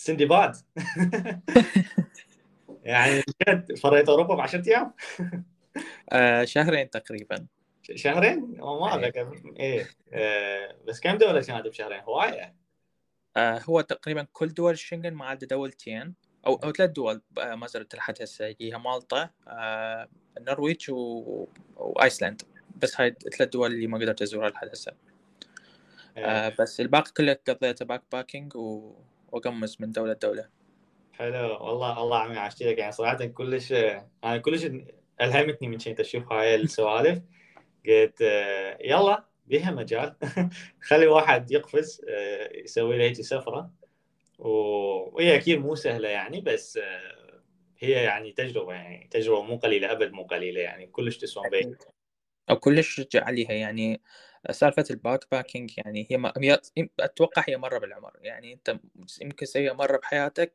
سندباد يعني جد فريت أوروبا ب 10 أيام آه شهرين تقريبا شهرين؟ ما إيه. إيه آه، بس كم دولة كانت بشهرين؟ هوايه آه هو تقريبا كل دول الشنغن ما عدا دولتين أو أو ثلاث دول ما زلت لحد هسه هي مالطا آه النرويج و... وايسلند بس هاي الثلاث دول اللي ما قدرت أزورها لحد هسه إيه. آه بس الباقي كله قضيته backpacking و... واقمز من دولة لدولة. حلو. والله الله عمي عاشتي لك يعني صراحة كلش أنا كلش ألهمتني من شي أشوف هاي السوالف. قلت يلا بيها مجال. خلي واحد يقفز يسوي له هيك سفرة. وهي أكيد مو سهلة يعني بس هي يعني تجربة يعني. تجربة مو قليلة أبد مو قليلة يعني. كلش تسوى بين أو كلش عليها يعني. سالفة ال backpacking يعني هي, ما هي أتوقع هي مرة بالعمر يعني أنت يمكن تسويها مرة بحياتك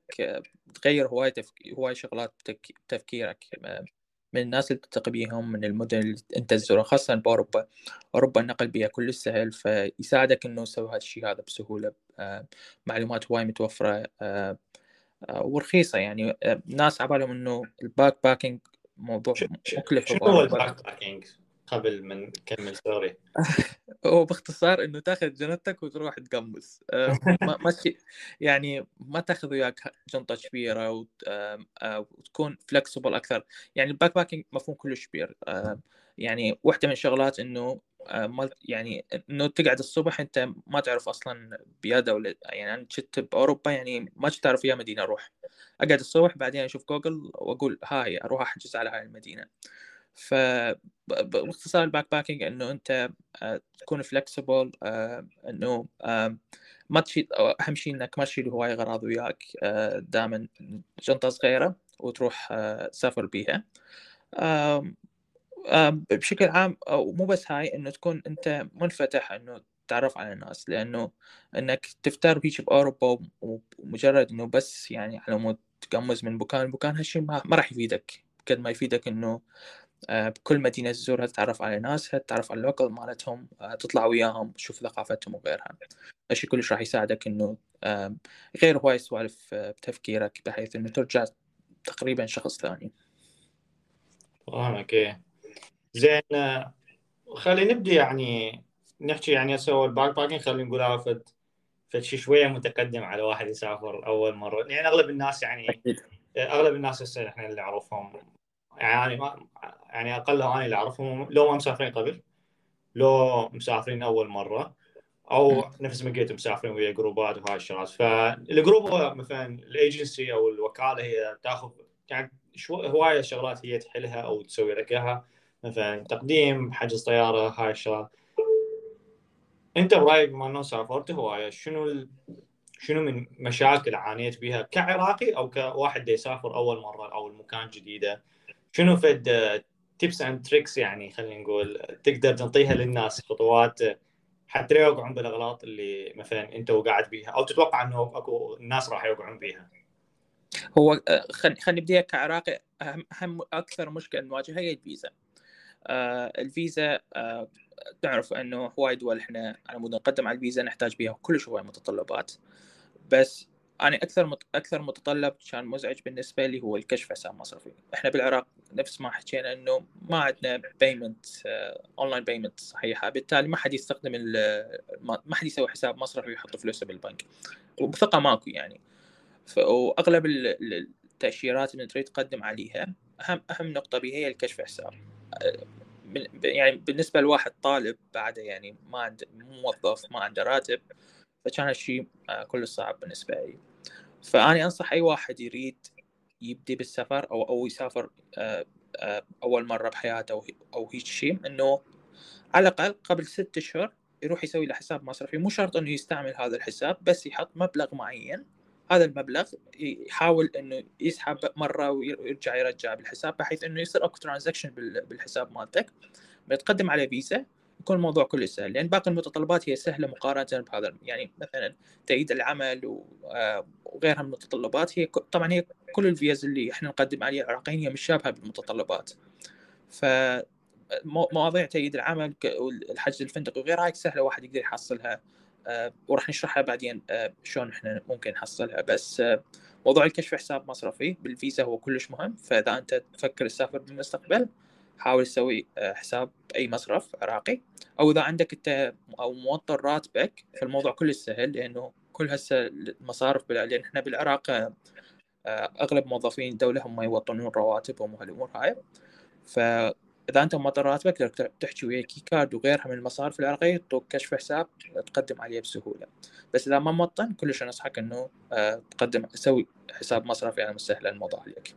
بتغير هواي تفك... هواي شغلات بتك... بتفكيرك آه، من الناس اللي تلتقي بيهم من المدن اللي أنت تزورها خاصة بأوروبا أوروبا النقل بها كلش سهل فيساعدك إنه تسوي هذا الشيء هذا بسهولة آه، معلومات هواي متوفرة آه، ورخيصة يعني ناس عبالهم إنه ال backpacking موضوع مكلف شنو هو. ال backpacking قبل ما نكمل sorry. هو باختصار إنه تاخذ جنطتك وتروح تقمز. آه، ما يعني ما تاخذ وياك جنطة كبيرة آه، وتكون flexible أكثر. يعني ال backpacking مفهوم كلش كبير. آم، يعني واحدة من الشغلات إنه آه، يعني إنه تقعد الصبح أنت ما تعرف أصلا بيا دولة يعني أنا كنت بأوروبا يعني ما كنت أعرف يا مدينة أروح. أقعد الصبح بعدين أشوف جوجل وأقول هاي أروح أحجز على هاي المدينة. ف باختصار ال backpacking إنه أنت آه، تكون flexible إنه آه، ما تشيل أهم شيء إنك ما تشيل هواي أغراض وياك دائما جنطة صغيرة وتروح آه، تسافر بيها. بشكل عام أو مو بس هاي إنه تكون أنت منفتح إنه تعرف على الناس لأنه إنك تفتر هيك بأوروبا ومجرد إنه بس يعني على مود تقمز من مكان لمكان هالشيء ما, راح يفيدك قد ما يفيدك إنه آه، بكل مدينة تزورها تتعرف على ناسها تتعرف على ال local مالتهم؟ آه، تطلع وياهم تشوف ثقافتهم وغيرها. هالشيء كلش راح يساعدك إنه آه، غير هواي سوالف آه، بتفكيرك بحيث إنه ترجع تقريبا شخص ثاني. إيه زين آه، خلينا نبدأ يعني نحكي يعني هسه ال backpacking خلينا نقول هذا فد فد شي شوية متقدم على واحد يسافر أول مرة. يعني أغلب الناس يعني أغلب الناس هسه إحنا اللي نعرفهم يعني ما يعني اقلهم أنا اللي أعرفهم لو ما مسافرين قبل لو مسافرين أول مرة أو نفس ما قلت مسافرين ويا جروبات وهاي الشغلات. فالجروب هو مثلا الأيجنسي أو الوكالة هي تاخذ يعني شو هواية شغلات هي تحلها أو تسوي لك اياها مثلا تقديم حجز طيارة هاي الشغلات. أنت برايك بما انه سافرت هواية شنو ال... شنو من مشاكل عانيت بها كعراقي أو كواحد يسافر أول مرة أو المكان جديدة؟ شنو فد tips and tricks يعني خلينا نقول تقدر تنطيها للناس خطوات حتى لا يوقعون بالأغلاط اللي مثلا أنت وقعت بيها أو تتوقع إنه أكو الناس راح يوقعون بيها. هو آه، خل- خلينا نبدأ كعراقي. اهم أهم أكثر مشكلة نواجهها هي الفيزا. آه، الفيزا آه، تعرف إنه هواي دول إحنا على مود نقدم على الفيزا نحتاج بها كلش هواي متطلبات. بس أنا أكثر مت... أكثر متطلب كان مزعج بالنسبة لي هو الكشف حساب مصرفي. إحنا بالعراق نفس ما حكينا إنه ما عندنا payment online payment صحيحة. بالتالي ما حد يستخدم ال... ما حد يسوي حساب مصرفي ويحط فلوسه بالبنك. وبثقة ماكو يعني. ف... وأغلب ال- ال- التأشيرات اللي تريد تقدم عليها أهم أهم نقطة بها هي الكشف حساب من- يعني بالنسبة لواحد طالب بعده يعني ما عنده مو موظف ما عنده راتب فكان هالشيء آه، كلش صعب بالنسبة لي. فأني أنصح أي واحد يريد يبدي بالسفر أو أو يسافر آه، آه، أول مرة بحياته أو أو هيك شيء إنه على الأقل قبل ست أشهر يروح يسوي له حساب مصرفي. مو شرط إنه يستعمل هذا الحساب بس يحط مبلغ معين. هذا المبلغ يحاول إنه يسحب مرة ويرجع يرجع بالحساب بحيث إنه يصير أكو transaction بالحساب مالتك. بتقدم على فيزا. يكون الموضوع كله سهل. لأن باقي المتطلبات هي سهلة مقارنة بهذا يعني مثلا تأييد العمل آه، وغيرها من المتطلبات هي طبعا هي كل الفيز اللي إحنا نقدم عليها العراقيين هي مشابهه بالمتطلبات. ف مو- مواضيع تأييد العمل والحجز الفندق وغيرها هاي سهلة واحد يقدر يحصلها آه، وراح نشرحها بعدين آه، شلون إحنا ممكن نحصلها. بس موضوع الكشف حساب مصرفي بالفيزا هو كلش مهم فإذا أنت تفكر تسافر بالمستقبل حاول تسوي حساب اي مصرف عراقي. أو إذا عندك أنت أو موطن راتبك فالموضوع كلش سهل لأنه كل هسه المصارف لأن إحنا بالعراق أغلب موظفين الدولة هم يوطنون رواتبهم وهالأمور هاي. ف اذا انت موطن راتبك تحكي ويا كي كارد وغيرها من المصارف العراقية تعطوك كشف حساب تقدم عليه بسهولة. بس إذا ما موطن كلش أنصحك إنه آه، تقدم تسوي حساب مصرفي على مسهل الموضوع عليك.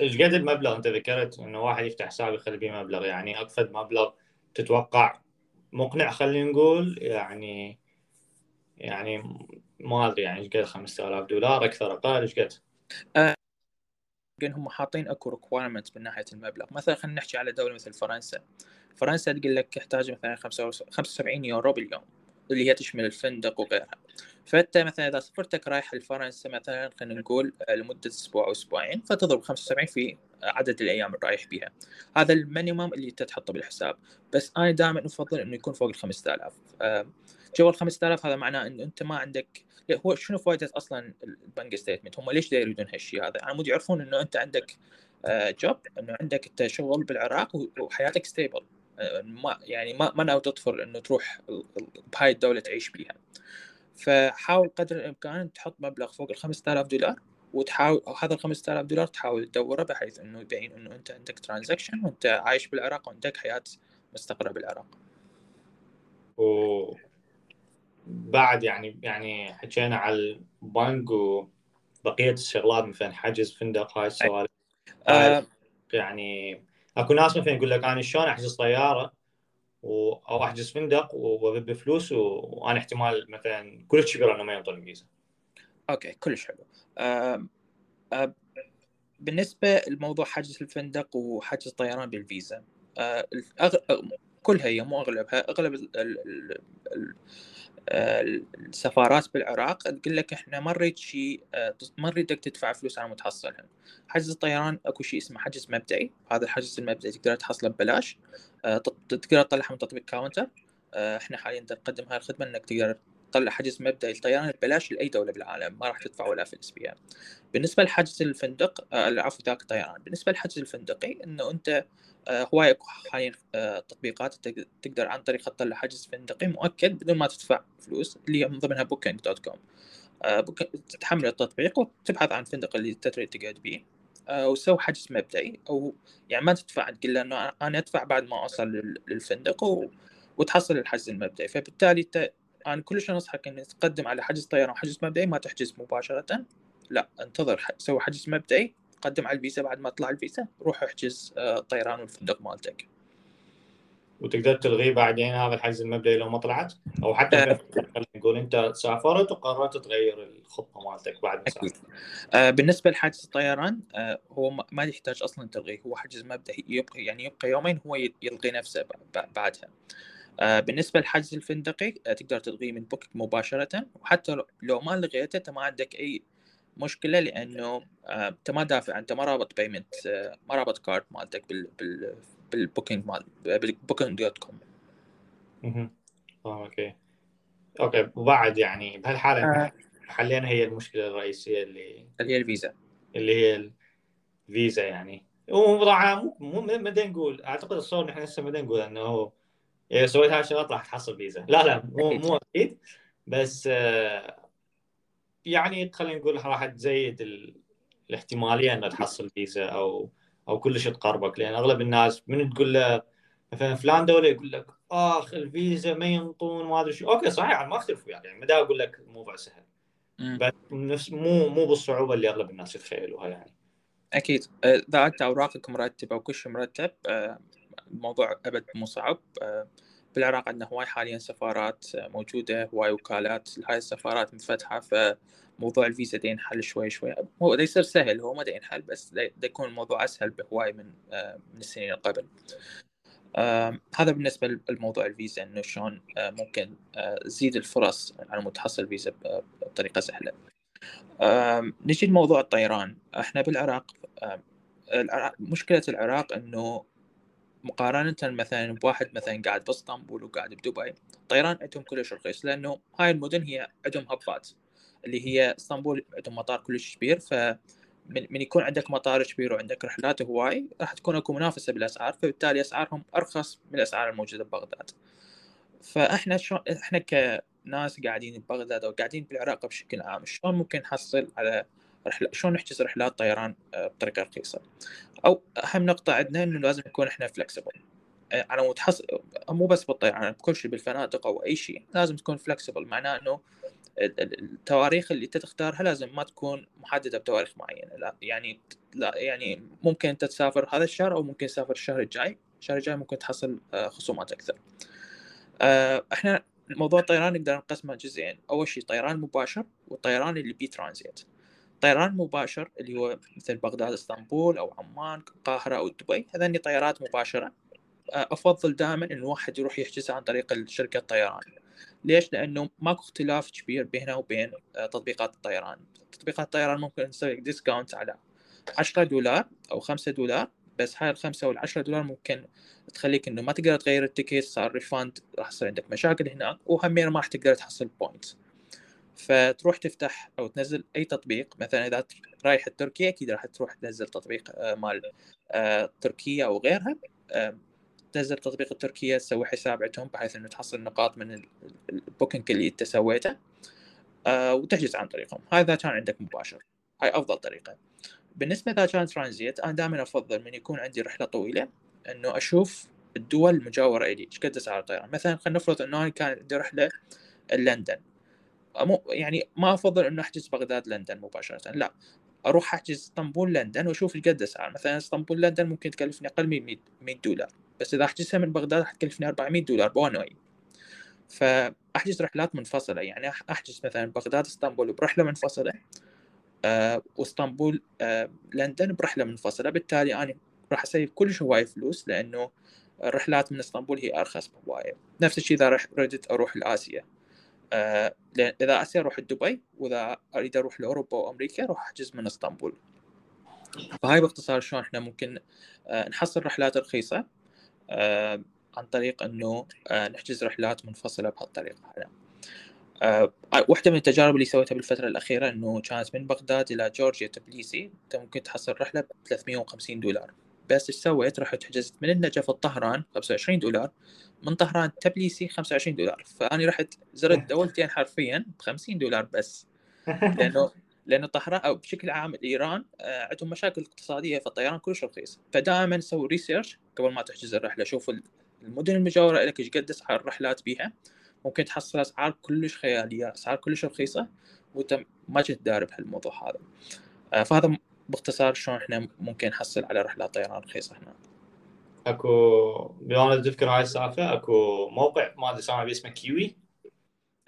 إيش قد المبلغ أنت ذكرت؟ إنه واحد يفتح حساب يخلي به مبلغ. يعني اقصد مبلغ تتوقع مقنع خلينا نقول يعني يعني ما أدري يعني إيش قد 5000 دولار أكثر أقل إيش قد؟ هم حاطين أكو requirement من ناحية المبلغ. مثلا خلينا نحكي على دولة مثل فرنسا. فرنسا تقول لك تحتاج مثلا 75 يورو باليوم اللي هي تشمل الفندق وغيرها. فأنت مثلا إذا سفرتك رايح لفرنسا مثلا خلينا نقول لمدة أسبوع أو أسبوعين فتضرب 75 في عدد الأيام اللي رايح بها هذا ال minimum اللي تحطه بالحساب. بس أنا دائما أفضل إنه يكون فوق ال 5000 جو ال 5000 هذا معناه انه أنت ما عندك هو شنو فائدة أصلا ال bank statement؟ هم ليش يريدون هالشيء هذا؟ على مود يعرفون إنه أنت عندك job آه، إنه عندك انت شغل بالعراق وحياتك stable آه، ما يعني ما ما تطفر إنه تروح بهاي الدولة تعيش بيها. فحاول قدر الإمكان تحط مبلغ فوق ال 5000 دولار وتحاول أو هذا ال 5000 دولار تحاول تدوره بحيث إنه يبين إنه أنت عندك transaction وأنت عايش بالعراق وعندك حياة مستقرة بالعراق. بعد يعني يعني حكينا على البنك وبقية الشغلات مثلا حجز فندق هاي السوالف أه يعني أكو ناس مثلا يقول لك أنا شلون أحجز طيارة. أو احجز فندق وابب فلوس وأنا احتمال مثلا كلش كبير إنه ما ينطر الفيزا. أوكي كلش حلو. أه أه بالنسبة لموضوع حجز الفندق وحجز الطيران بالفيزا أه كلها هي مو أغلبها أغلب ال ال ال السفارات بالعراق تقول لك إحنا ما نريد شيء آه، ما نريدك تدفع فلوس على ما تحصلها حجز الطيران أكو شيء اسمه حجز مبدئي هذا الحجز المبدئي تقدر تحصله ببلاش. آه، تقدر تطلعه من تطبيق كاونتر. آه، إحنا حاليا نقدم هاي الخدمة إنك تقدر تطلع حجز مبدئي للطيران ببلاش لأي دولة بالعالم ما راح تدفع ولا فلس فيها. بالنسبة لحجز الفندق العفو ذاك الطيران بالنسبة للحجز الفندقي إنه أنت آه، هواي حاليا آه، تطبيقات تقدر عن طريقها تطلع حجز فندقي مؤكد بدون ما تدفع فلوس اللي من ضمنها Booking.com تحمل التطبيق وتبحث عن الفندق اللي تريد تقعد به آه، وسوي حجز مبدئي. أو يعني ما تدفع تقول إنه أنا أدفع بعد ما أوصل للفندق و... وتحصل الحجز المبدئي. فبالتالي أنا كلش أنصحك إنك تقدم على حجز طيران وحجز مبدئي ما تحجز مباشرة. لا انتظر سوي حجز مبدئي قدم على الفيزا بعد ما تطلع الفيزا روح احجز الطيران آه، والفندق مالتك. وتقدر تلغيه بعدين هذا الحجز المبدئي لو ما طلعت؟ أو حتى أه. نقول أنت سافرت وقررت تغير الخطة مالتك بعد ما سافرت. أه بالنسبة لحجز الطيران أه هو ما يحتاج أصلا تلغيه هو حجز مبدئي يبقى يعني يبقى يومين هو يلغي نفسه بعدها. بالنسبة للحجز الفندقي آه تقدر تلغيه من Booking مباشرة وحتى لو ما لغيته أنت ما عندك أي مشكلة لأنه آه، أنت ما دافع أنت ما رابط payment آه، ما رابط card مالتك بال بال بال Booking مال بال Booking.com أها okay. okay. وبعد يعني بهالحالة آه. حلينا هي المشكلة الرئيسية اللي اللي هي الفيزا. اللي هي الفيزا يعني. وطبعا مو ما نقول أعتقد الصور نحن هسه ما نقول إنه اذا سويت هاي الشغلات راح تحصل فيزا. لا لا مو مو أكيد بس آه يعني خلينا نقول راح تزيد ال... الاحتمالية إنه تحصل فيزا أو أو كلش تقربك؟ لأن أغلب الناس من تقول له مثلا فلان دوله يقول لك آخ الفيزا ما ينطون ما أدري شو. أوكي صحيح أنا ما أختلف وياك يعني ما أقول لك الموضوع سهل. بس نفس مو مو بالصعوبة اللي أغلب الناس يتخيلوها يعني. أكيد. إذا أنت أوراقك مرتبة وكل شيء مرتب آه، الموضوع أبد مو صعب. آه، بالعراق عندنا هواي حاليا سفارات موجودة هواي وكالات. هاي السفارات مفتحة فموضوع الفيزا دا ينحل شوي شوي. هو دا يصير سهل هو ما دا ينحل بس دا يكون الموضوع أسهل بهواي من آه، من السنين اللي قبل. آه هذا بالنسبة لموضوع الفيزا إنه شلون آه ممكن آه تزيد الفرص على مود تحصل فيزا بطريقة سهلة. آه نجي لموضوع الطيران. إحنا بالعراق آه مشكلة العراق إنه مقارنة مثلا بواحد مثلا قاعد بإسطنبول وقاعد بدبي الطيران عندهم كلش رخيص لأنه هاي المدن هي عندهم هبات اللي هي إسطنبول عندهم مطار كلش كبير ف من, من يكون عندك مطار كبير وعندك رحلات هواي راح تكون أكو منافسة بالأسعار فبالتالي أسعارهم أرخص من الأسعار الموجودة ببغداد. فإحنا شو إحنا كناس قاعدين ببغداد أو قاعدين بالعراق بشكل عام شلون ممكن نحصل على رحلة شلون نحجز رحلات طيران آه، بطريقة رخيصة. أو أهم نقطة عندنا إنه لازم نكون إحنا flexible آه، على مود حص... مو بس بالطيران بكل شيء بالفنادق أو أي شيء لازم تكون flexible معناه إنه التواريخ اللي أنت تختارها لازم ما تكون محددة بتواريخ معينة. لا يعني لا يعني ممكن أنت تسافر هذا الشهر أو ممكن تسافر الشهر الجاي. الشهر الجاي ممكن تحصل آه، خصومات أكثر. إحنا موضوع الطيران نقدر نقسمه جزئين. أول شيء طيران مباشر والطيران اللي بي ترانزيت. طيران مباشر اللي هو مثل بغداد إسطنبول أو عمان القاهرة أو دبي هذني طيارات مباشرة. آه، أفضل دائما إن الواحد يروح يحجزها عن طريق شركة الطيران. ليش؟ لأنه ماكو اختلاف كبير بينها وبين آه، تطبيقات الطيران. تطبيقات الطيران ممكن تسوي discount على 10 دولار أو 5 دولار بس هاي الخمسة والعشرة دولار ممكن تخليك إنه ما تقدر تغير ال ticket صار refund راح يصير عندك مشاكل هناك وهمين ما راح تقدر تحصل point فتروح تفتح أو تنزل أي تطبيق. مثلا إذا رايح تركيا أكيد راح تروح تنزل تطبيق آه، مال آه، تركيا أو غيرها. آه، تنزل تطبيق التركيا تسوي حساب عندهم بحيث إنه تحصل نقاط من ال booking اللي أنت سويته وتحجز عن طريقهم. هاي اذا كان عندك مباشر. هاي أفضل طريقة. بالنسبة إذا كان ترانزيت أنا دائما أفضل من يكون عندي رحلة طويلة إنه أشوف الدول المجاوره إلي إيش قد أسعار الطيران. مثلا خلينا نفرض إنه أنا كان عندي رحلة لندن. يعني ما أفضل إنه أحجز بغداد لندن مباشرة لا. أروح أحجز إسطنبول لندن وأشوف إيش قد اسعار مثلا إسطنبول لندن ممكن تكلفني أقل من 100 دولار. بس إذا أحجزها من بغداد راح تكلفني 400 دولار ب one way فأحجز رحلات منفصلة. يعني أحجز مثلا بغداد إسطنبول برحله منفصلة. آه وإسطنبول آه لندن برحله منفصلة. بالتالي أنا راح اسيف كلش هواي فلوس لأنه الرحلات من إسطنبول هي أرخص بهوايه نفس الشيء إذا ردت أروح لآسيا. اذا آسيا أروح دبي وإذا أريد أروح لأوروبا وامريكا أروح أحجز من إسطنبول. فهاي باختصار شلون إحنا ممكن آه نحصل رحلات رخيصة آه عن طريق إنه آه نحجز رحلات منفصلة بهالطريقة هذا. آه واحدة من التجارب اللي سويتها بالفترة الأخيرة إنه كانت من بغداد إلى جورجيا تبليسي أنت ممكن تحصل رحلة ب 350 دولار. بس إيش سويت؟ رحت حجزت من النجف لطهران 25 دولار من طهران تبليسي 25 دولار. فأني رحت زرت دولتين حرفيا ب 50 دولار بس. لأنه لأنه طهران أو بشكل عام ايران آه، عندهم مشاكل اقتصادية فالطيران كلش رخيص فدائما سوي research قبل ما تحجز الرحلة. شوف المدن المجاورة لك إيش قد أسعار الرحلات بيها. ممكن تحصل أسعار كلش خيالية أسعار كلش رخيصة. وأنت ما كنت داري بهالموضوع هذا. آه، فهذا باختصار شلون إحنا ممكن نحصل على رحلات طيران رخيصة هنا. اكو بما تذكر هاي السالفة اكو موقع ما أدري سامع اسمه كيوي.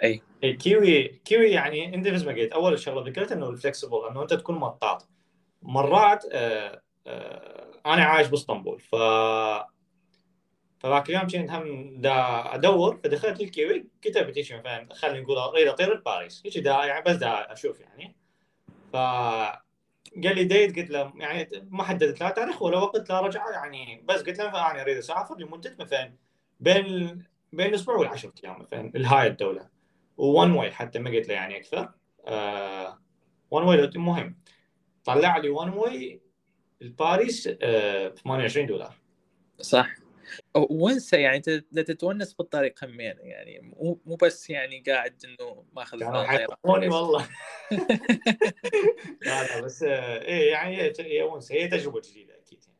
أي. اي كيوي كيوي يعني انت مثل ما قلت أول شغلة ذكرت إنه ال flexible إنه أنت تكون مطاط. مرات آه آه أنا عايش بإسطنبول ف فذاك اليوم كنت هم دا أدور فدخلت الكيوي كتبت شيء مثلا خلينا نقول أريد أطير لباريس. هيك دا يعني بس دا أشوف يعني. ف قال لي date قلت له يعني ما حددت لا تاريخ ولا وقت لا رجعة يعني بس قلت له أنا أريد أسافر لمدة مثلا بين بين أسبوع والعشرة أيام مثلا لهاي الدولة. و one way حتى ما قلت له يعني أكثر. آه one way مهم. طلع لي one way لباريس آه 28 دولار. صح. وانسى يعني تتونس بالطريق همين يعني مو مو بس يعني قاعد إنه ماخذ حيطوني والله. لا لا بس إيه يعني هي ونسه هي تجربة جديدة أكيد يعني.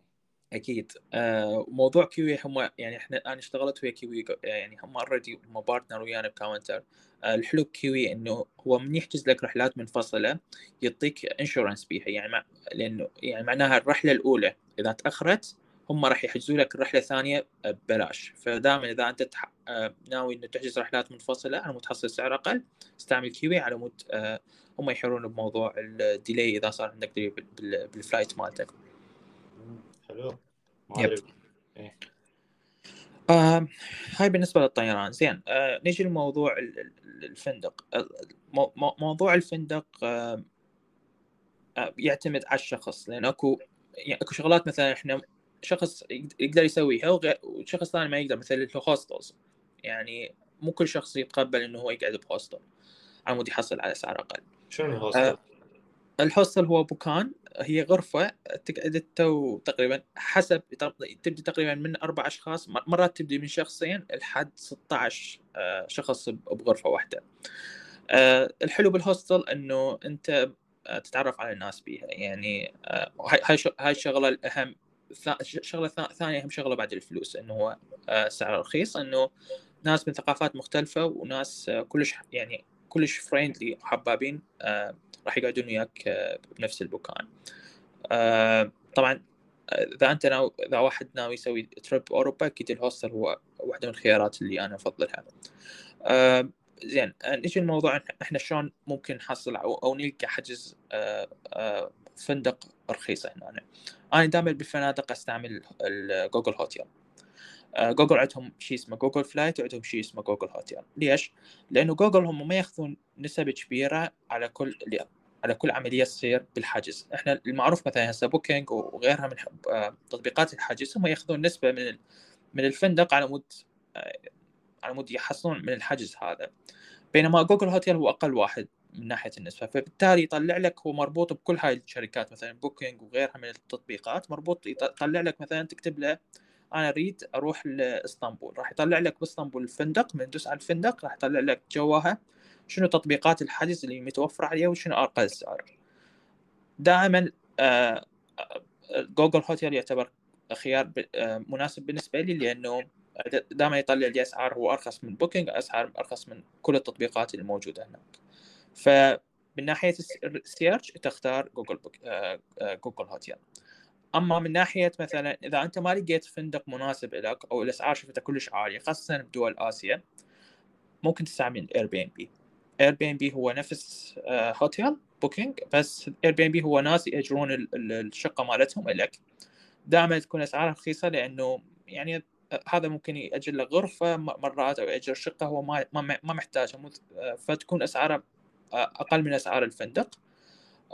أكيد. آه موضوع كيوي هم يعني إحنا أنا اشتغلت ويا كيوي يعني هم already هم partner ويانا بكاونتر آه الحلو كيوي إنه هو من يحجز لك رحلات منفصلة يعطيك insurance بيها. يعني مع لأنه يعني معناها الرحلة الأولى إذا تأخرت هم راح يحجزوا لك الرحلة الثانية ببلاش. فدائما إذا أنت تح... آه، ناوي إنه تحجز رحلات منفصلة على مود تحصل سعر أقل استعمل كيوي على مود آه، هم يحلون بموضوع ال delay إذا صار عندك delay بال flight مالتك. حلو. yep. إيه. آه هاي بالنسبة للطيران. زين آه نيجي لموضوع الفندق. موضوع الفندق آه يعتمد على الشخص. لأن اكو يعني أكو شغلات مثلا إحنا شخص يقدر يسويها وشخص ثاني ما يقدر مثل ال hostels يعني مو كل شخص يتقبل إنه هو يقعد ب hostel. على مود يحصل على أسعار أقل. شنو ال hostel؟ آه ال hostel؟ هو مكان هي غرفة تقعد انت تقريبا حسب تبدي تقريبا من أربع أشخاص. مرات تبدي من شخصين لحد 16 آه، شخص بغرفة واحدة. آه، الحلو بال hostel إنه أنت آه، تتعرف على الناس بيها. يعني هاي هاي الشغلة الأهم الشغلة الثانية أهم شغلة بعد الفلوس إنه هو سعر رخيص إنه ناس من ثقافات مختلفة وناس كلش يعني كلش friendly وحبابين راح يقعدون وياك بنفس المكان آه، طبعا إذا أنت ناوي إذا واحد ناوي يسوي trip أوروبا أكيد ال hostel هو واحدة من الخيارات اللي أنا أفضلها. آه، زين نجي الموضوع إحنا شلون ممكن نحصل أو, نلقى حجز آه، فندق رخيصه هنا. أنا دائما بالفنادق أستعمل Google Hotel Google عندهم شيء اسمه Google Flight وعندهم شيء اسمه Google Hotel ليش؟ لأنه جوجل هم ما يأخذون نسب كبيرة على كل على كل عملية تصير بالحجز إحنا المعروف مثلا هسه Booking وغيرها من آه، تطبيقات الحجز هم يأخذون نسبة من من الفندق على مود آه، على مود يحصلون من الحجز هذا. بينما Google Hotel هو أقل واحد. من ناحية النسبة فبالتالي يطلع لك هو مربوط بكل هاي الشركات مثلا Booking وغيرها من التطبيقات مربوط يطلع لك مثلا تكتب له أنا أريد أروح لإسطنبول. راح يطلع لك بإسطنبول الفندق من تدوس على الفندق راح يطلع لك جواها شنو تطبيقات الحجز اللي متوفرة عليها وشنو أقل سعر دائما آه، آه، Google Hotel يعتبر خيار آه، مناسب بالنسبة لي لأنه دائما يطلع لي أسعار هو أرخص من Booking أسعار أرخص من كل التطبيقات الموجودة هناك. فمن ناحية ال search تختار Google Book... Google Hotel أما من ناحية مثلا إذا أنت ما لقيت فندق مناسب لك أو الأسعار شفتها كلش عالية خاصة بدول آسيا ممكن تستعمل Airbnb اير بي ام بي هو نفس هوتيل بوكينج بس اير بي ام بي هو ناس يأجرون الشقة مالتهم لك. دائما تكون أسعارها رخيصة لأنه يعني آه، هذا ممكن يأجر له غرفة مرات أو يأجر شقة هو ما ما محتاجها آه، فتكون أسعارها آه، أقل من أسعار الفندق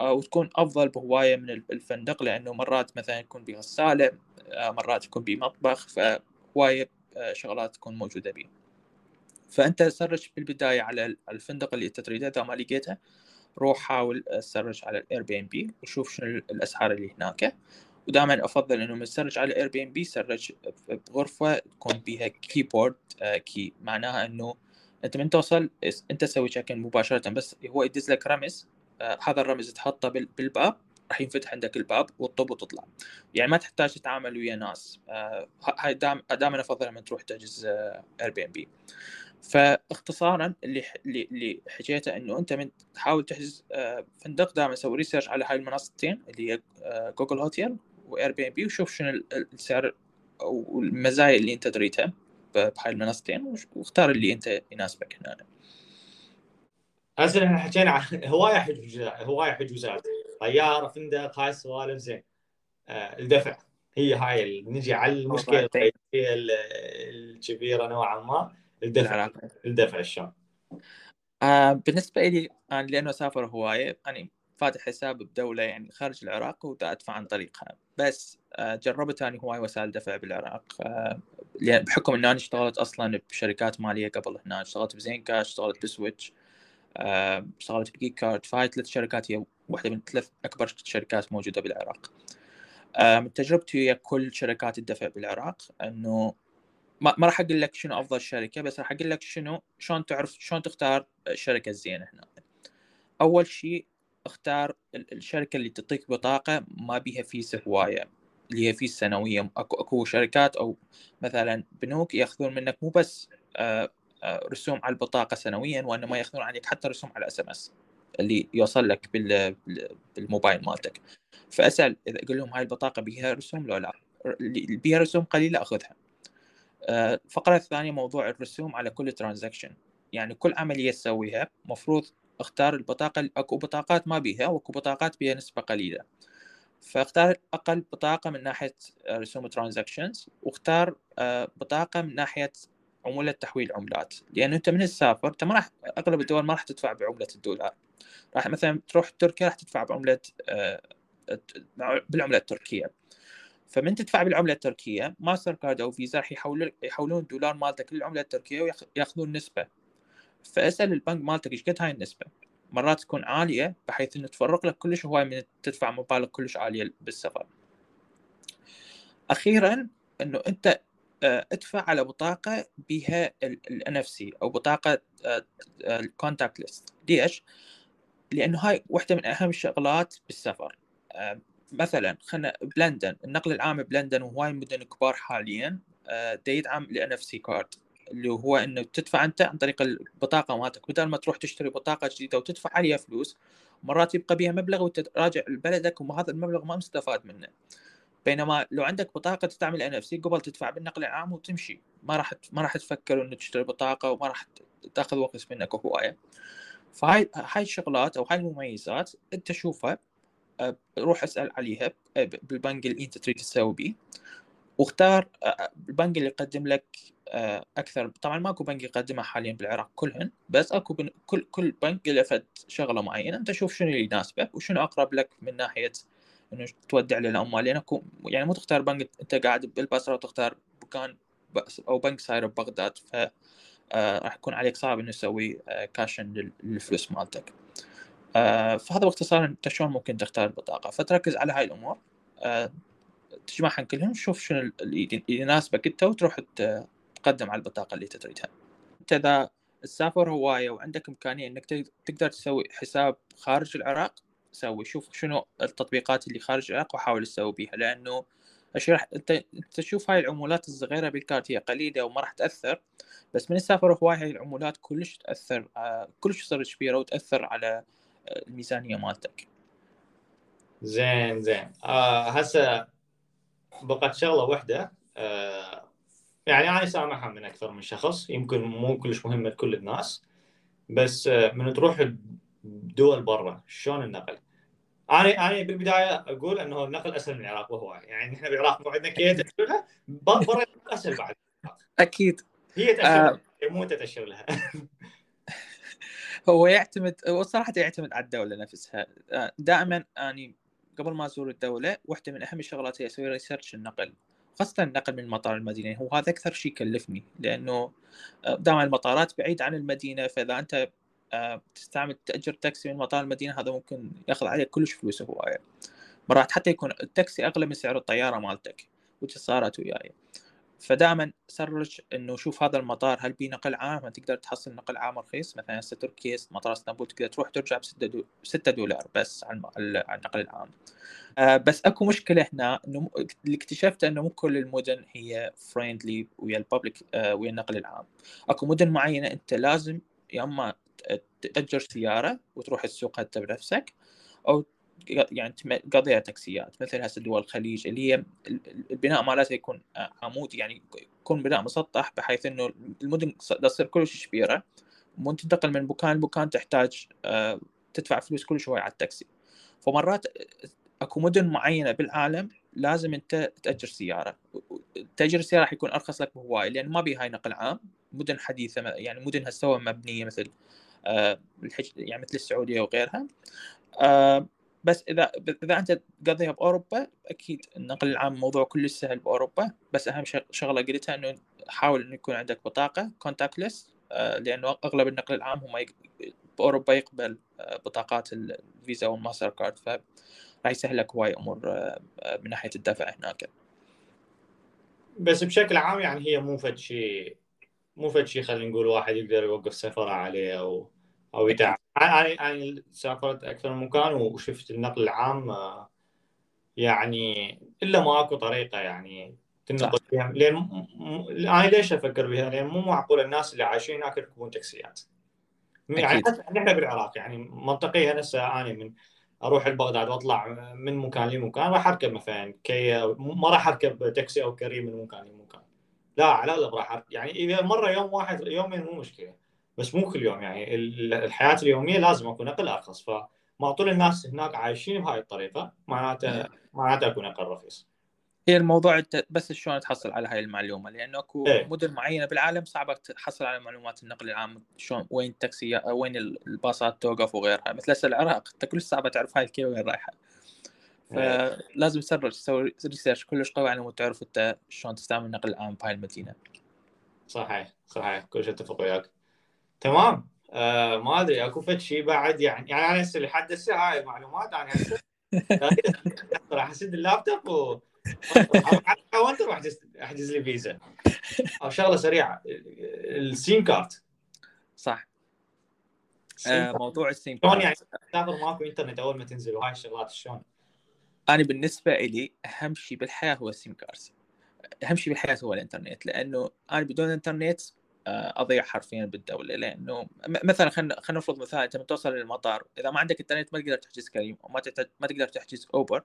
وتكون أفضل بهواية من الفندق لأنه مرات مثلا يكون بغساله مرات يكون بمطبخ فهواية شغلات تكون موجودة به فأنت search بالبداية على الفندق اللي أنت تريده إذا ما لقيته روح حاول search على ال Airbnb وشوف شنو الأسعار اللي هناك. ودائما أفضل إنه من search على Airbnb search بغرفة تكون بها keyboard key معناها إنه أنت من توصل أنت تسوي check مباشرة بس هو يدز لك رمز آه، هذا الرمز تحطه بالباب راح ينفتح عندك الباب وتطب وتطلع. يعني ما تحتاج تتعامل ويا ناس آه، هاي دائما أفضل لما تروح تحجز Airbnb فاختصارا اللي اللي حكيته إنه أنت من تحاول تحجز آه، فندق دائما سوي research على هاي المنصتين اللي هي Google Hotel و Airbnb وشوف شنو السعر والمزايا اللي أنت تريدها. بهاي المنصتين واختار اللي أنت يناسبك هنا. هسه إحنا حكينا عن هواية حجوزات هواية حجوزات طيارة فندق هاي السوالف زين. آه الدفع هي هاي نجي على المشكلة الكبيرة نوعا ما. الدفع الدفع شلون؟ آه بالنسبة لي أنا لأنه أسافر هواية أنا فاتح حساب بدولة يعني خارج العراق ودا أدفع عن طريقها. بس آه جربت أنا هواي وسائل دفع بالعراق. آه بحكم أن أنا اشتغلت أصلا بشركات مالية قبل هنا. اشتغلت بزين كاش اشتغلت بسويتش آه اشتغلت بكي كارد. فهاي ثلاث شركات هي واحدة من ثلاث أكبر شركات موجودة بالعراق. آه تجربتي ويا كل شركات الدفع بالعراق أنه ما, ما راح أقول لك شنو أفضل شركة بس راح أقول لك شنو شلون تعرف شلون تختار الشركة الزينة هنا. أول شيء اختار الشركة اللي تعطيك بطاقة ما بيها fees هواية. اللي هي fees سنويه أكو أكو شركات أو مثلا بنوك يأخذون منك مو بس آه، آه، رسوم على البطاقة سنويا وإنما يأخذون عليك حتى رسوم على SMS اللي يوصل لك بالموبايل مالتك. فأسأل إذا أقول لهم هاي البطاقة بيها رسوم لو لا. بيها رسوم قليلة أخذها. الفقرة الثانية موضوع الرسوم على كل transaction يعني كل عملية تسويها مفروض أختار البطاقة أكو بطاقات ما بيها وأكو بطاقات بيها نسبة قليلة. فاختار أقل بطاقة من ناحية رسوم transactions واختار آه، بطاقة من ناحية عمولة تحويل عملات. لأنه أنت من تسافر أنت ما راح أغلب الدول ما راح تدفع بعملة الدولار. راح مثلا تروح تركيا راح تدفع بعملة آه، بالعملة التركية. فمن تدفع بالعملة التركية ماستر كارد أو فيزا راح يحولون يحولون الدولار مالتك للعملة التركية وياخذون نسبة. فاسأل البنك مالتك إيش قد هاي النسبة. مرات تكون عالية بحيث إنه تفرق لك كلش هواي من تدفع مبالغ كلش عالية بالسفر. أخيرا إنه أنت آه، ادفع على بطاقة بها NFC أو بطاقة ال contactless ليش؟ لأنه هاي واحدة من أهم الشغلات بالسفر. آه، مثلا خلينا بلندن النقل العام بلندن وهواي مدن كبار حاليا آه، دا يدعم ال NFC card اللي هو إنه تدفع أنت عن طريق البطاقة مالتك. بدل ما تروح تشتري بطاقة جديدة وتدفع عليها فلوس مرات يبقى بها مبلغ وتراجع لبلدك وهذا المبلغ ما مستفاد منه. بينما لو عندك بطاقة تستعمل NFC قبل تدفع بالنقل العام وتمشي ما راح ما راح تفكر انه تشتري بطاقة وما راح تأخذ وقت منك هوايه فهاي هاي الشغلات أو هاي المميزات أنت شوفها روح اسأل عليها بالبنك اللي أنت تريد تسوي به واختار البنك اللي يقدم لك أكثر. طبعا ماكو بنك يقدمها حاليا بالعراق كلهن بس أكو كل كل بنك له فد شغلة معينة أنت شوف شنو اللي يناسبك وشنو أقرب لك من ناحية إنه تودع للعمال لأن يعني مو تختار بنك أنت قاعد بالبصرة وتختار مكان أو بنك صاير ببغداد ف آه، راح يكون عليك صعب إنه تسوي كاشن للفلوس مالتك. آه، فهذا باختصار أنت شلون ممكن تختار البطاقة. فتركز على هاي الأمور. آه، تجمعهم كلهم شوف شنو اللي يناسبك أنت وتروح تقدم على البطاقة اللي تريدها. انت إذا تسافر هواية وعندك إمكانية إنك تقدر تسوي حساب خارج العراق سوي شوف شنو التطبيقات اللي خارج العراق وحاول تسوي بيها لأنه اشرح انت تشوف هاي العمولات الصغيرة بالكارت هي قليلة وما راح تأثر بس من تسافر هواي هاي العمولات كلش تأثر آه، كلش تصير كبيرة وتأثر على آه، الميزانية مالتك. زين زين. آه هسه بقت شغلة واحدة آه يعني أنا سامعها من أكثر من شخص يمكن مو كلش مهمه لكل الناس بس آه من تروح دول برا شلون النقل؟ أنا أنا بالبداية أقول إنه النقل أسهل من العراق وهو يعني إحنا بالعراق مو عندنا كي تاشر برا أسهل بعد. أكيد. هي تاشر آه. مو انت لها. هو يعتمد هو صراحة يعتمد على الدولة نفسها. آه، دائما أني قبل ما أزور الدولة واحدة من أهم الشغلات هي أسوي ريسيرش النقل. خاصة النقل من مطار المدينة هو هذا أكثر شيء يكلفني لأنه آه، دائما المطارات بعيد عن المدينة فإذا أنت آه، تستعمل تأجر تاكسي من مطار المدينة هذا ممكن يأخذ عليك كلش فلوس هواية مرات حتى يكون التاكسي أغلى من سعر الطيارة مالتك وش صارت وياي. فدائما سرج إنه شوف هذا المطار هل بي نقل عام؟ تقدر تحصل نقل عام رخيص؟ مثلا هسه تركيا مطار إسطنبول تقدر تروح ترجع ب 6 دولار بس على النقل العام. آه بس أكو مشكلة هنا إنه اللي اكتشفته إنه مو كل المدن هي فريندلي ويا الببليك آه ويا النقل العام. أكو مدن معينة أنت لازم يا أما تأجر سيارة وتروح السوق انت بنفسك أو يعني تقضيها تاكسيات. مثل هسه دول الخليج اللي هي البناء مالتها يكون عمودي يعني يكون بناء مسطح بحيث إنه المدن تصير كلش كبيرة. وانت تنتقل من مكان لمكان تحتاج آه، تدفع فلوس كل شوي على التاكسي. فمرات أكو مدن معينة بالعالم لازم أنت تأجر سيارة. تأجير السيارة راح يكون أرخص لك بهواي لأن ما بي هاي نقل عام. مدن حديثة يعني مدن هسه مبنية مثل آه، يعني مثل السعودية وغيرها. آه، بس إذا إذا أنت تقضيها بأوروبا أكيد النقل العام موضوع كلش سهل بأوروبا. بس أهم شغلة قلتها إنه حاول إنه يكون عندك بطاقة contactless آه، لأنه أغلب النقل العام هم بأوروبا يقبل بطاقات الفيزا والماستر كارد. ف راح يسهل لك هواي أمور من ناحية الدفع هناك. بس بشكل عام يعني هي مو فد شيء مو فد شيء خلينا نقول واحد يقدر يوقف سفره عليه أو أو يتعب. أنا أنا سافرت أكثر من مكان وشفت النقل العام آه، يعني إلا ما اكو طريقة يعني تنقل فيها. لأن أنا ليش أفكر بها؟ لأن مو معقول الناس اللي عايشين هناك يركبون تاكسيات. يعني إحنا بالعراق يعني منطقيا هسه أنا من أروح لبغداد وأطلع من مكان لمكان راح أركب مثلا كي ما راح أركب تاكسي أو كريم من مكان لمكان. لا على الاغلب راح يعني إذا مرة يوم واحد يومين مو مشكلة. بس مو كل يوم يعني الحياة اليومية لازم أكون نقل أرخص. فمو معقول الناس هناك عايشين بهاي الطريقة معناته معناته أكو نقل رخيص. هي الموضوع بس شلون تحصل على هاي المعلومة؟ لأنه أكو إيه. مدن معينة بالعالم صعبة تحصل على معلومات النقل العام شلون وين التاكسي وين الباصات توقف وغيرها مثل هسه العراق. أنت كل صعبة تعرف هاي الكيا وين رايحة. فلازم تسرج تسوي research كلش قوي على مود تعرف أنت شلون تستعمل النقل العام بهاي المدينة. صحيح صحيح. كل شيء أتفق وياك. تمام. آه ما أدري أكو فد شيء بعد يعني يعني أنا هسه لحد هسه هاي المعلومات أنا هسه راح أسد اللابتوب و وانت راح احجز لي فيزا. أو شغلة سريعة. ال SIM card صح. آه موضوع ال SIM شلون يعني؟ تسافر ماكو إنترنت أول ما تنزل وهاي الشغلات شلون؟ أنا بالنسبة لي أهم شيء بالحياة هو ال SIM card أهم شيء بالحياة هو الإنترنت لأنه أنا بدون إنترنت أضيع حرفيا بالدولة لأنه مثلا خلينا خلينا نفرض مثال أنت من توصل للمطار إذا ما عندك إنترنت ما تقدر تحجز كريم وما ما تقدر تحجز أوبر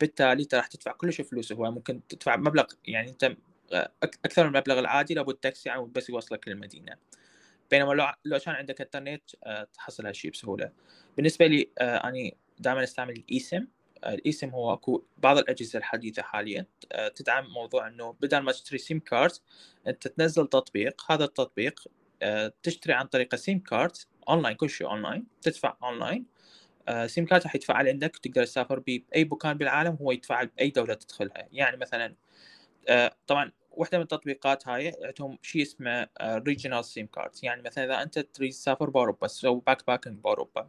بالتالي أنت راح تدفع كلش فلوس هو ممكن تدفع مبلغ يعني أنت آه، أكثر من المبلغ العادي لأبو تاكسي يعني بس يوصلك للمدينة. بينما لو لو كان عندك إنترنت آه، تحصل هالشيء بسهولة. بالنسبة لي أني دائما أستعمل ال eSIM ال eSIM هو اكو بعض الاجهزة الحديثة حاليا آه، تدعم موضوع انه بدل ما تشتري SIM card انت تنزل تطبيق هذا التطبيق آه، تشتري عن طريق SIM card online كل شيء اونلاين تدفع online SIM card راح يتفعل عندك تقدر تسافر بأي مكان بالعالم هو يتفعل بأي دولة تدخلها. يعني مثلا آه، طبعا واحدة من التطبيقات هاي عندهم شيء اسمه regional SIM card يعني مثلا إذا أنت تريد تسافر بأوروبا تسوي backpacking بأوروبا.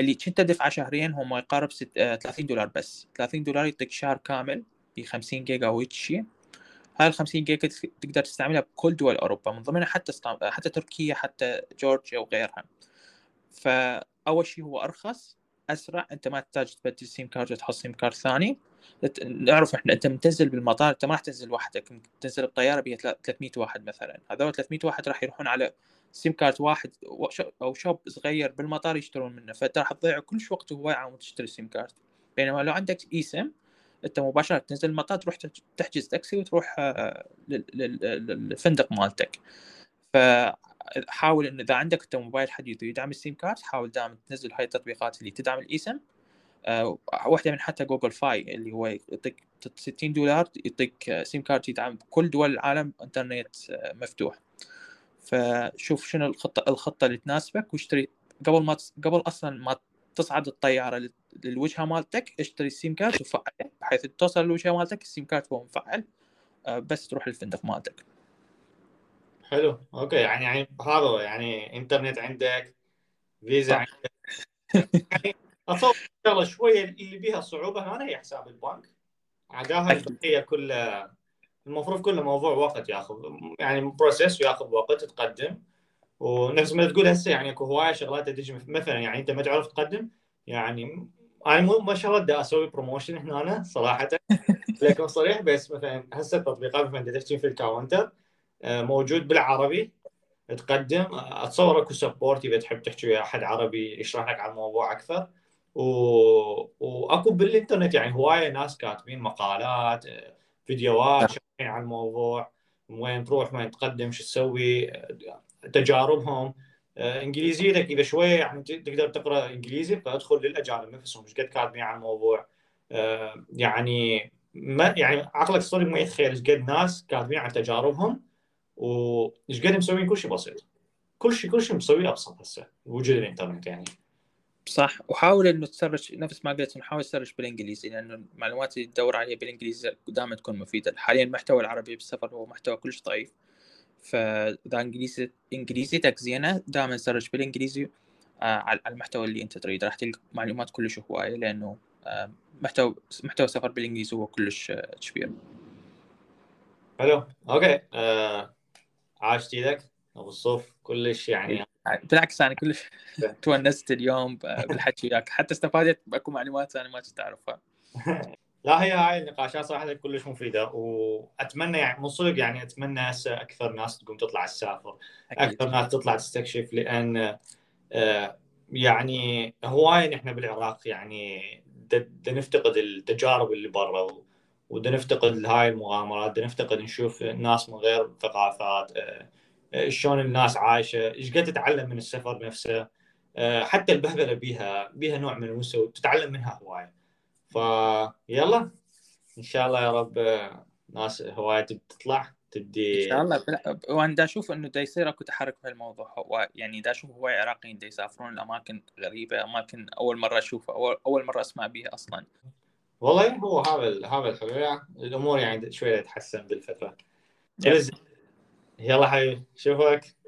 اللي كنت تدفعه شهريا هو ما يقارب ست... 30 آه، دولار بس. 30 دولار يعطيك شهر كامل ب 50 جيجا أو شيء. هاي ال 50 جيجا تقدر تستعملها بكل دول أوروبا من ضمنها حتى استعم... حتى تركيا حتى جورجيا وغيرها. فأول شيء هو أرخص أسرع. أنت ما تحتاج تبدل SIM card وتحط SIM card ثاني. نعرف إحنا أنت بتنزل بالمطار أنت ما راح تنزل وحدك تنزل بطيارة بها 300 واحد مثلا. هذول 300 واحد راح يروحون على SIM card واحد أو shop صغير بالمطار يشترون منه. فانت راح تضيع كل وقت وهواي عم تشتري SIM card بينما لو عندك اي سم أنت مباشرة تنزل المطار تروح تحجز تاكسي وتروح آه، للفندق مالتك. فحاول إن إذا عندك أنت موبايل حديث ويدعم ال SIM card حاول دائما تنزل هاي التطبيقات اللي تدعم الاي سم أه واحدة من حتى Google Fi اللي هو يعطيك 60 دولار يعطيك SIM card يدعم كل دول العالم إنترنت آه، مفتوح. فشوف شنو الخطه الخطة اللي تناسبك واشتري. قبل ما قبل أصلا ما تصعد الطيارة للوجهة مالتك اشتري ال SIM card وفعله بحيث توصل للوجهة مالتك ال SIM card هو مفعل بس تروح للفندق مالتك. حلو. okay. يعني يعني هذا يعني انترنت عندك فيزا عندك. يعني اتصور شوية اللي بيها صعوبة هنا هي حساب البنك عداها البقيه كلها المفروض كله موضوع وقت ياخذ يعني process وياخذ وقت تقدم. ونفس ما تقول هسه يعني اكو هواية شغلات تجي مثلا يعني انت ما تعرف تقدم يعني أنا مو ما شاء الله أسوي promotion هنا أنا صراحة. لكن صريح بس مثلا هسه التطبيقات مثلا تحكي في ال counter آه، موجود بالعربي. تقدم أتصور أكو سبورت إذا تحب تحكي ويا أحد عربي يشرح لك عن الموضوع أكثر. و... وأكو بالإنترنت يعني هواية ناس كاتبين مقالات آه، فيديوهات شارحين عن الموضوع وين تروح وين تقدم شو تسوي تجاربهم. آه، انجليزيتك إذا شوية يعني تقدر تقرأ إنجليزي فأدخل للأجانب نفسهم إيش قد كاتبين عن الموضوع. آه، يعني ما يعني عقلك الصغير ما يتخيل إيش قد ناس كاتبين عن تجاربهم وإيش قد مسوين كل شيء بسيط. كل شيء كل شيء مسويه أبسط هسه وجود الإنترنت يعني. صح. وحاول إنه تسرش نفس ما قلت نحاول تسرش بالإنجليزي لأنه المعلومات اللي تدور عليها بالإنجليزي دائما تكون مفيدة. حاليا المحتوى العربي بالسفر هو محتوى كلش ضعيف. فاذا إنجليزي إنجليزيتك زينة دائما سرش بالإنجليزي آه على المحتوى اللي أنت تريده. راح تلقى معلومات كلش هواية لأنه آه محتوى محتوى سفر بالإنجليزي هو كلش آه كبير. حلو. okay. آه عاشت إيدك أبو الصوف كلش يعني بالعكس أنا كلش تونست اليوم بالحكي وياك. حتى استفادت بأكو معلومات أنا ما كنت أعرفها. لا هي هاي النقاشات صراحة كلش مفيدة وأتمنى يعني من صدق يعني أتمنى هسه أكثر ناس تقوم تطلع تسافر أكثر ناس تطلع تستكشف لأن آه، يعني هواي نحن بالعراق يعني نفتقد التجارب اللي برا ودنا نفتقد هاي المغامرات بدنا نفتقد نشوف ناس من غير ثقافات آه، شلون الناس عايشة إيش قد تتعلم من السفر نفسه آه، حتى البهبله بيها بيها نوع من المستوى تتعلم منها هواية. فيلا إن شاء الله يا رب آه، ناس هواية تطلع تبدي إن شاء الله. وأنا دا أشوف إنه دا يصير أكو تحرك في الموضوع. هو يعني دا أشوف هواي عراقيين دا يسافرون لأماكن غريبة أماكن أول مرة أشوفها اول, أول مرة أسمع بيها أصلا. والله هو هذا هذا الحلو الأمور يعني شوية تتحسن بالفترة. يلا حبيبي أشوفك.